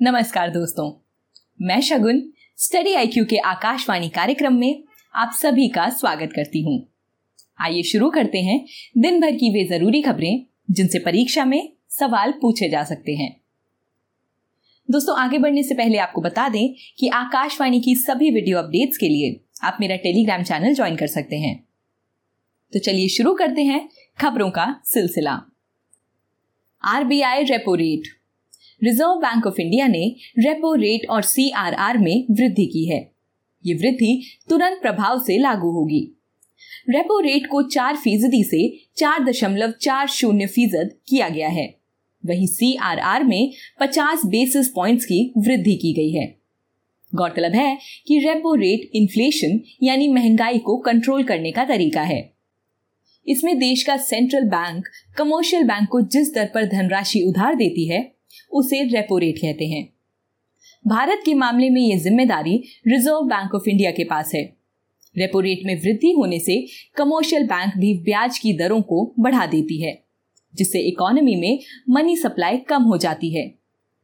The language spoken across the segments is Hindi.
नमस्कार दोस्तों, मैं शगुन स्टडी आईक्यू के आकाशवाणी कार्यक्रम में आप सभी का स्वागत करती हूँ। आइए शुरू करते हैं दिन भर की वे ज़रूरी खबरें जिनसे परीक्षा में सवाल पूछे जा सकते हैं। दोस्तों, आगे बढ़ने से पहले आपको बता दें कि आकाशवाणी की सभी वीडियो अपडेट्स के लिए आप मेरा टेलीग्राम चैनल ज्वाइन कर सकते हैं। तो चलिए शुरू करते हैं खबरों का सिलसिला। RBI repo rate. Reserve bank of India ने रेपो रेट और सीआरआर में वृद्धि की है। ये वृद्धि तुरंत प्रभाव से लागू होगी। रेपो रेट को चार फ़ीसदी से चार दशमलव चार शून्य फ़ीसद किया गया है। वहीं सीआरआर में 50 बेसिस पॉइंट्स की वृद्धि की गई है। गौरतलब है कि रेपो रेट इन्फ्लेशन यानी महँगाई को कंट्रोल करने का तरीका है। इसमें देश का सेंट्रल बैंक कमर्शियल बैंक को जिस दर पर धनराशि उधार देती है उसे रेपो रेट कहते हैं। भारत के मामले में यह ज़िम्मेदारी रिज़र्व बैंक ऑफ़ इंडिया के पास है। रेपो रेट में वृद्धि होने से कमर्शियल बैंक भी ब्याज की दरों को बढ़ा देती है, जिससे इकोनॉमी में मनी सप्लाई कम हो जाती है,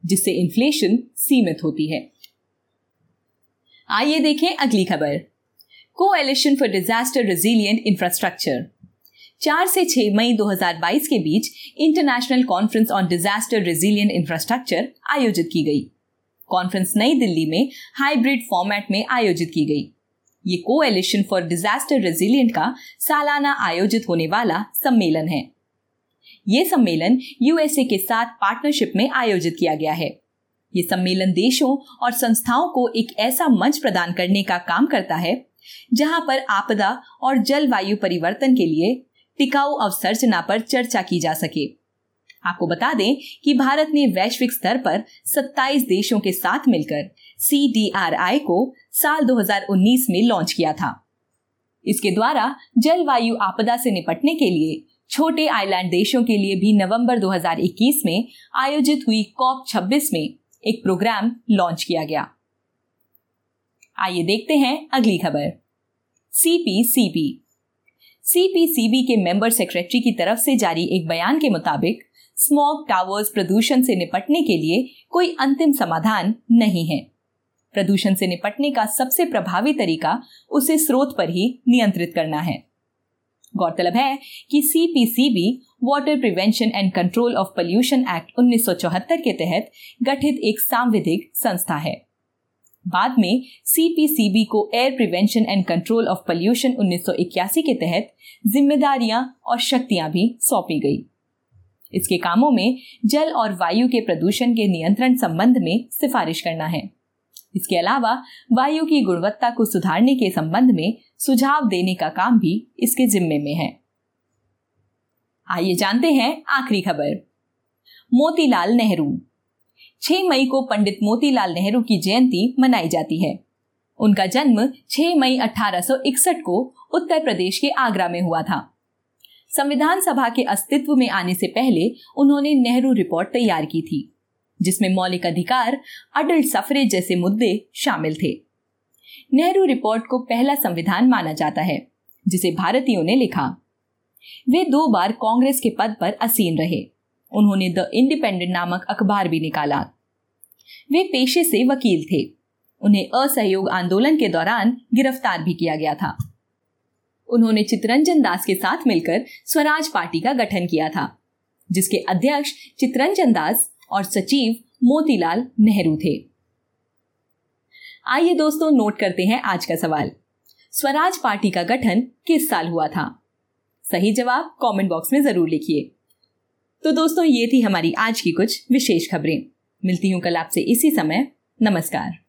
जिससे इन्फ्लेशन सीमित होती है। आइए देखें अगली खबर। Coalition for disaster resilient infrastructure चार से छह मई 2022 के बीच international conference on disaster resilient infrastructure आयोजित की गई। कॉन्फ्रेंस नई दिल्ली में हाइब्रिड फॉर्मेट में आयोजित की गई। ये कोएलिशन फॉर डिजास्टर रेजिलियंट का सालाना आयोजित होने वाला सम्मेलन है। ये सम्मेलन यूएसए के साथ पार्टनरशिप में आयोजित किया गया है। ये सम्मेलन देशों और संस्थाओं को एक ऐसा मंच प्रदान करने का काम करता है, जहाँ पर आपदा और जलवायु परिवर्तन के लिए टिकाऊ अवसंरचना पर चर्चा की जा सके। आपको बता दें कि भारत ने वैश्विक स्तर पर 27 देशों के साथ मिलकर सीडीआरआई को साल 2019 में लॉन्च किया था। इसके द्वारा जलवायु आपदा से निपटने के लिए छोटे आइलैंड देशों के लिए भी नवंबर 2021 में आयोजित हुई कॉप 26 में एक प्रोग्राम लॉन्च किया गया। आइए देखते हैं अगली खबर। सीपीसीबी सीपीसीबी के मेंबर सेक्रेटरी की तरफ़ से जारी एक बयान के मुताबिक स्मॉग टावर्स प्रदूषण से निपटने के लिए कोई अंतिम समाधान नहीं है। प्रदूषण से निपटने का सबसे प्रभावी तरीका उसे स्रोत पर ही नियंत्रित करना है। गौरतलब है कि CPCB water prevention and control of pollution act 1974 के तहत गठित एक सांविधिक संस्था है। बाद में सीपीसीबी को air prevention and control of pollution 1981 के तहत जिम्मेदारियाँ और शक्तियाँ भी सौंपी गई। इसके कामों में जल और वायु के प्रदूषण के नियंत्रण संबंध में सिफारिश करना है। इसके अलावा वायु की गुणवत्ता को सुधारने के संबंध में सुझाव देने का काम भी इसके जिम्मे में है। आइए जानते हैं आखिरी खबर। मोतीलाल नेहरू 6 मई को पंडित मोतीलाल नेहरू की जयंती मनाई जाती है। उनका जन्म 6 मई 1861 को उत्तर प्रदेश के आगरा में हुआ था। संविधान सभा के अस्तित्व में आने से पहले उन्होंने नेहरू रिपोर्ट तैयार की थी, जिसमें मौलिक अधिकार अडल्ट सफरेज जैसे मुद्दे शामिल थे। नेहरू रिपोर्ट को पहला संविधान माना जाता है, जिसे भारतीयों ने लिखा। वे दो बार कांग्रेस के पद पर असीन रहे। उन्होंने द इंडिपेंडेंट नामक अखबार भी निकाला। वे पेशे से वकील थे। उन्हें असहयोग आंदोलन के दौरान गिरफ़्तार भी किया गया था। उन्होंने चितरंजन दास के साथ मिलकर स्वराज पार्टी का गठन किया था, जिसके अध्यक्ष चितरंजन दास और सचिव मोतीलाल नेहरू थे। आइए दोस्तों नोट करते हैं आज का सवाल। स्वराज पार्टी का गठन किस साल हुआ था? सही जवाब कमेंट बॉक्स में ज़रूर लिखिए। तो दोस्तों, ये थी हमारी आज की कुछ विशेष खबरें। मिलती हूँ कल आपसे इसी समय। नमस्कार।